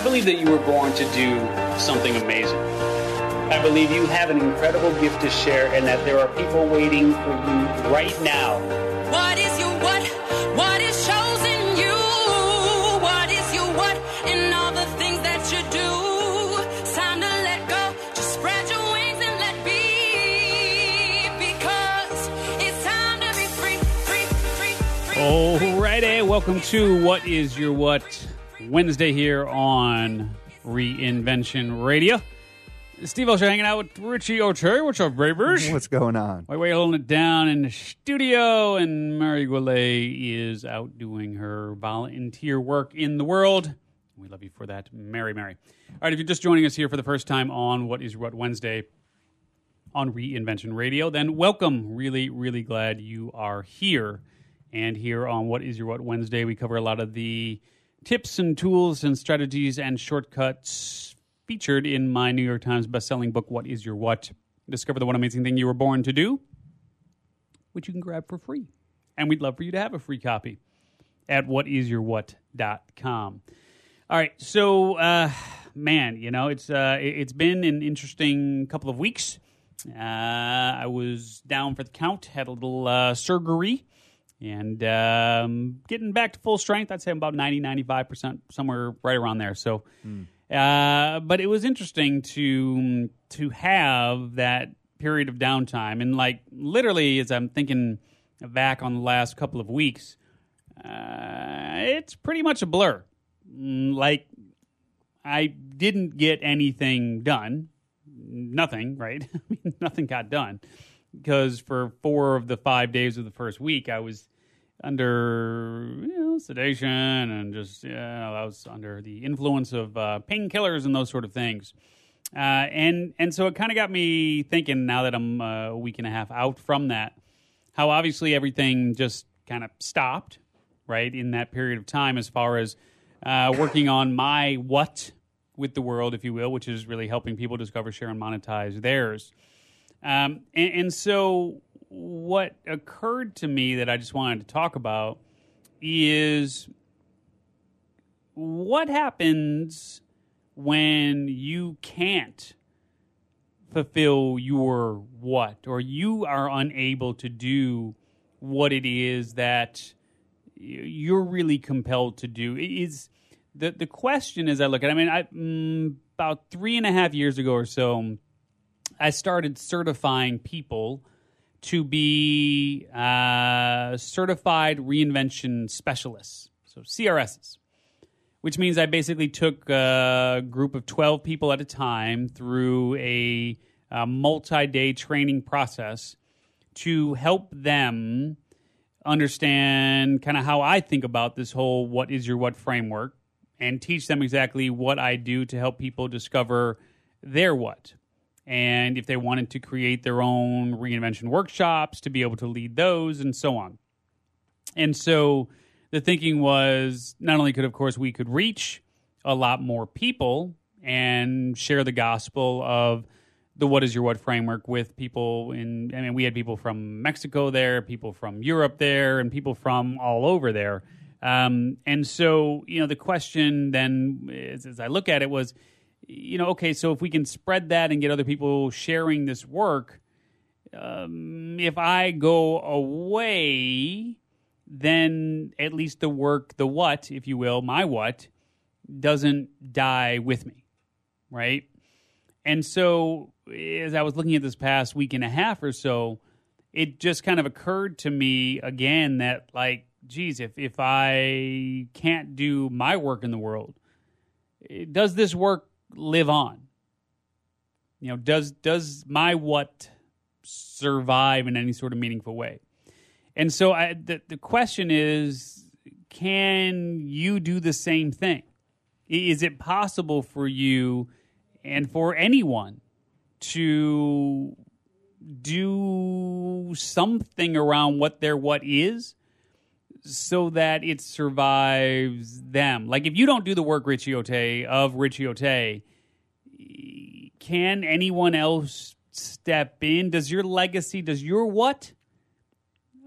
I believe that you were born to do something amazing. I believe you have an incredible gift to share and that there are people waiting for you right now. What is your what? What is chosen you? What is your what? And all the things that you do. It's time to let go. Just spread your wings and let be. Because it's time to be free, free, free, free. Alrighty, welcome to What Is Your What Wednesday here on Reinvention Radio. Steve Olsher hanging out with Richie O'Terry. What's up, Bravers? What's going on? Wade holding it down in the studio, and Mary Goulet is out doing her volunteer work in the world. We love you for that, Mary, Mary. All right, if you're just joining us here for the first time on What Is Your What Wednesday on Reinvention Radio, then welcome. Really, really glad you are here. And here on What Is Your What Wednesday, we cover a lot of the tips and tools and strategies and shortcuts featured in my New York Times bestselling book, What Is Your What? Discover the one amazing thing you were born to do, which you can grab for free. And we'd love for you to have a free copy at whatisyourwhat.com. All right, so uh, man, you know it's uh, it- it's been an interesting couple of weeks. Uh, I was down for the count, had a little uh, surgery, and um, getting back to full strength. I'd say I'm about 90, 95 percent, somewhere right around there. So, uh, but it was interesting to to have that period of downtime, and like literally, as I'm thinking back on the last couple of weeks, uh, it's pretty much a blur. Mm, Like I didn't get anything done. Nothing, right? I mean, nothing got done because for four of the five days of the first week, I was under you know, sedation and just yeah, I was under the influence of uh, painkillers and those sort of things. Uh, and and so it kind of got me thinking. Now that I'm uh, a week and a half out from that, how obviously everything just kind of stopped, right, in that period of time as far as uh, working on my what with the world, if you will, which is really helping people discover, share, and monetize theirs. Um, and, and so, what occurred to me that I just wanted to talk about is what happens when you can't fulfill your what, or you are unable to do what it is that you're really compelled to do. is the the question as I look at, it, I mean, I mm, about three and a half years ago or so, I started certifying people to be uh, certified reinvention specialists, so CRSs which means I basically took a group of 12 people at a time through a, a multi day training process to help them understand kind of how I think about this whole what is your what framework and teach them exactly what I do to help people discover their what. And if they wanted to create their own reinvention workshops, to be able to lead those and so on. And so the thinking was not only could, of course, we could reach a lot more people and share the gospel of the what is your what framework with people in I mean we had people from Mexico there, people from Europe there, and people from all over there. Um, and so, you know, the question then is, as I look at it was, you know, okay, so if we can spread that and get other people sharing this work, um, if I go away, then at least the work, the what, if you will, my what, doesn't die with me, right? And so, as I was looking at this past week and a half or so, it just kind of occurred to me again that, like, geez, if, if I can't do my work in the world, eh, does this work live on? You know, does does my what survive in any sort of meaningful way? And so I, the the question is, can you do the same thing? Is it possible for you and for anyone to do something around what their what is so that it survives them? Like if you don't do the work Richie Ote of Richie Ote, can anyone else step in? Does your legacy, does your what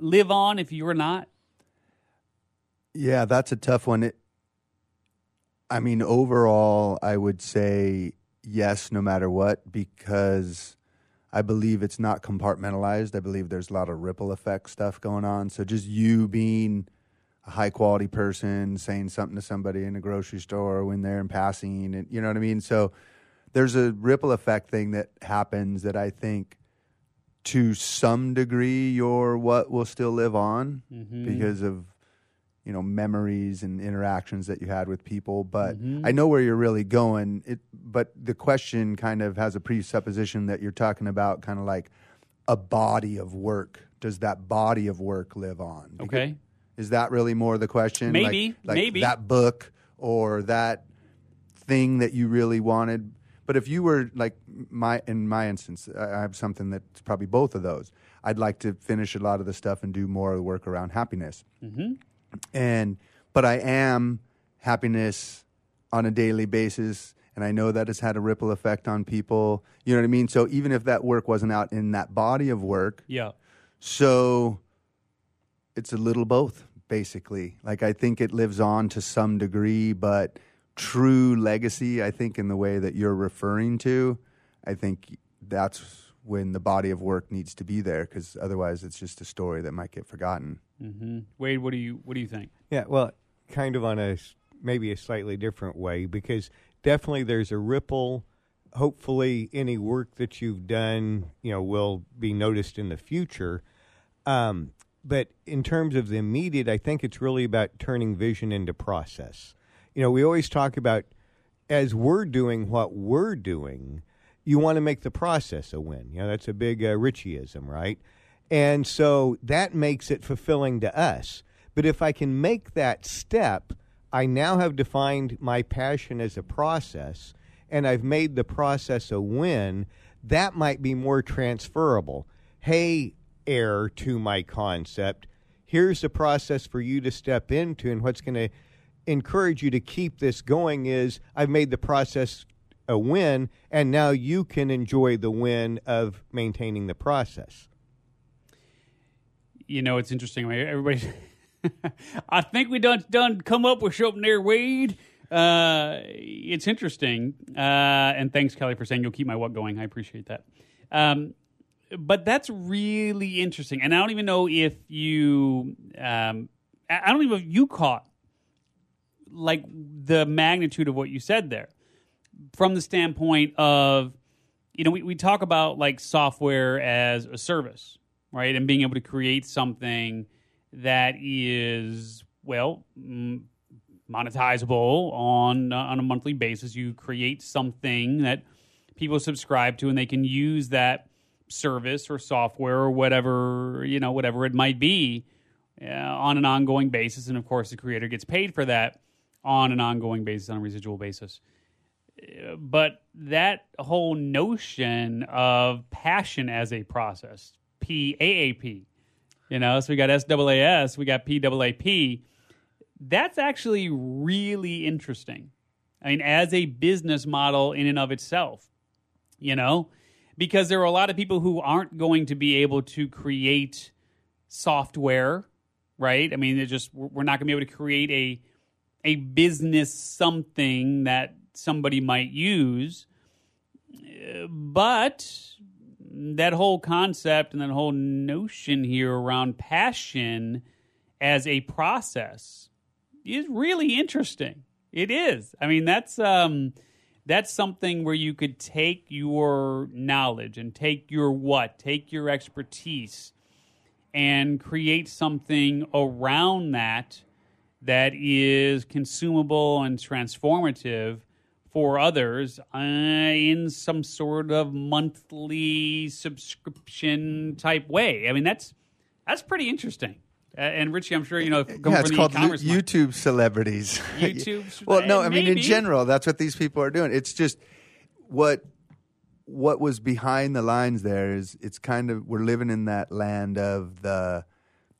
live on if you're not? Yeah, that's a tough one. It, I mean, overall, I would say yes, no matter what, because I believe it's not compartmentalized. I believe there's a lot of ripple effect stuff going on. So just you being a high quality person, saying something to somebody in a grocery store when they're in passing, and you know what I mean. So there's a ripple effect thing that happens that I think to some degree your what will still live on mm-hmm. because of you know memories and interactions that you had with people but mm-hmm. i know where you're really going. It but the question kind of has a presupposition that you're talking about kind of like a body of work. Does that body of work live on? Because- Okay. is that really more the question? Maybe, like maybe. that book or that thing that you really wanted? But if you were like my in my instance i have something that's probably both of those. I'd like to finish a lot of the stuff and do more of the work around happiness mm-hmm. And but I am happiness on a daily basis, and I know that it's had a ripple effect on people. You know what I mean? So even if that work wasn't out in that body of work, Yeah. so it's a little both, basically. Like I think it lives on to some degree, but true legacy, I think, in the way that you're referring to, I think that's when the body of work needs to be there, because otherwise it's just a story that might get forgotten. hmm Wade, what do you what do you think? Yeah, well, kind of on a maybe a slightly different way because definitely there's a ripple. Hopefully, any work that you've done, you know, will be noticed in the future. Um, but in terms of the immediate, I think it's really about turning vision into process. You know, we always talk about as we're doing what we're doing, you want to make the process a win. You know, that's a big uh, Richieism, right? And so that makes it fulfilling to us. But if I can make that step, I now have defined my passion as a process and I've made the process a win. That might be more transferable. Hey, heir to my concept, here's the process for you to step into, and what's going to encourage you to keep this going is I've made the process a win, and now you can enjoy the win of maintaining the process. You know, it's interesting. Everybody, I think we done done come up with something there, Wade. Uh, it's interesting, uh, and thanks, Kelly, for saying you'll keep my what going. I appreciate that. Um, but that's really interesting, and I don't even know if you, um, I don't even know if you caught like the magnitude of what you said there from the standpoint of you know we, we talk about like software as a service right? And being able to create something that is well monetizable on on a monthly basis. You create something that people subscribe to and they can use that service or software or whatever you know whatever it might be uh, on an ongoing basis. And of course the creator gets paid for that on an ongoing basis on a residual basis but that whole notion of passion as a process, P A A P, you know, so we got S A S, we got P A A P. That's actually really interesting. I mean, as a business model in and of itself, you know, because there are a lot of people who aren't going to be able to create software, right? I mean, they're just we're not going to be able to create a a business something that somebody might use. But that whole concept and that whole notion here around passion as a process is really interesting. It is. I mean, that's um that's something where you could take your knowledge and take your what, take your expertise and create something around that that is consumable and transformative for others uh, in some sort of monthly subscription type way. I mean, that's that's pretty interesting. Uh, and Richie, I'm sure you know, coming yeah, it's called the e-commerce Lu- mind- YouTube celebrities. YouTube- well, no, I mean in general, that's what these people are doing. It's just what what was behind the lines there is it's kind of we're living in that land of the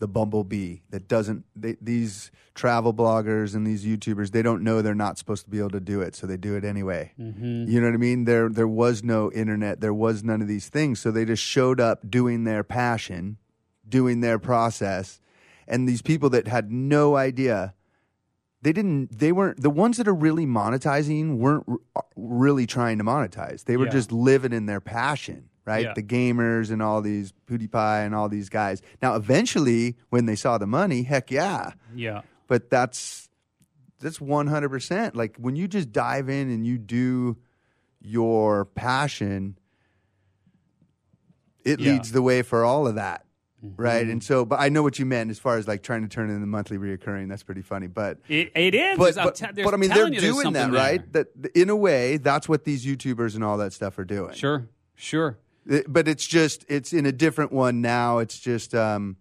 the bumblebee that doesn't they, these travel bloggers and these YouTubers they don't know they're not supposed to be able to do it, so they do it anyway. Mm-hmm. You know what I mean? There there was no internet, there was none of these things, so they just showed up doing their passion, doing their process, and these people that had no idea they didn't they weren't the ones that are really monetizing weren't r- really trying to monetize. They were Yeah. just living in their passion, right? Yeah. The gamers and all these PewDiePie and all these guys. Now, eventually, when they saw the money, heck yeah. Yeah. But that's that's one hundred percent. Like when you just dive in and you do your passion, it Yeah. Mm-hmm. leads the way for all of that. Right. And so, but I know what you meant as far as like trying to turn it into monthly reoccurring. That's pretty funny. But It, it is. but, but, te- but I mean, they're telling you there's doing that, there. right? That in a way, that's what these YouTubers and all that stuff are doing. Sure. Sure. It- but it's just it's in a different one now. It's just um,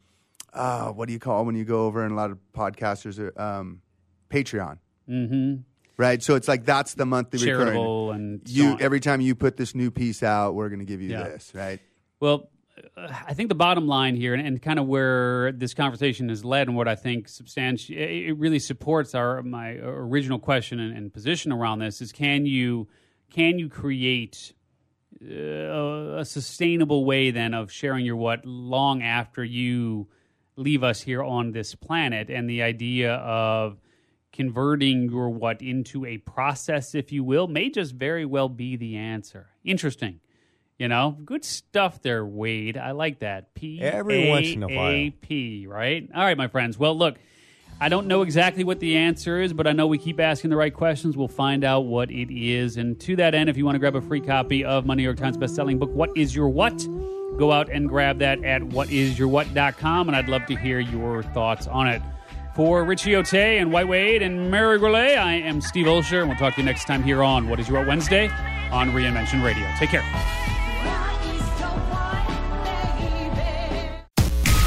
uh, what do you call it when you go over and a lot of podcasters are um, Patreon, Mm-hmm. right? So it's like that's the monthly recurring. Charitable and so You on. every time you put this new piece out, we're going to give you Yeah. this, right? Well, I think the bottom line here, and, and kind of where this conversation has led, and what I think substanti- it really supports our my original question and, and position around this is: Can you can you create Uh, a sustainable way then of sharing your what long after you leave us here on this planet? And the idea of converting your what into a process, if you will, may just very well be the answer. Interesting. You know, good stuff there, Wade. I like that. P Every once in a while. P, right? All right, my friends. Well, look, I don't know exactly what the answer is, but I know we keep asking the right questions. We'll find out what it is. And to that end, if you want to grab a free copy of my New York Times bestselling book, What is Your What? Go out and grab that at whatisyourwhat.com, and I'd love to hear your thoughts on it. For Richie Ote and White Wade and Mary Goulet, I am Steve Olsher, and we'll talk to you next time here on What is Your What Wednesday on Reinvention Radio. Take care.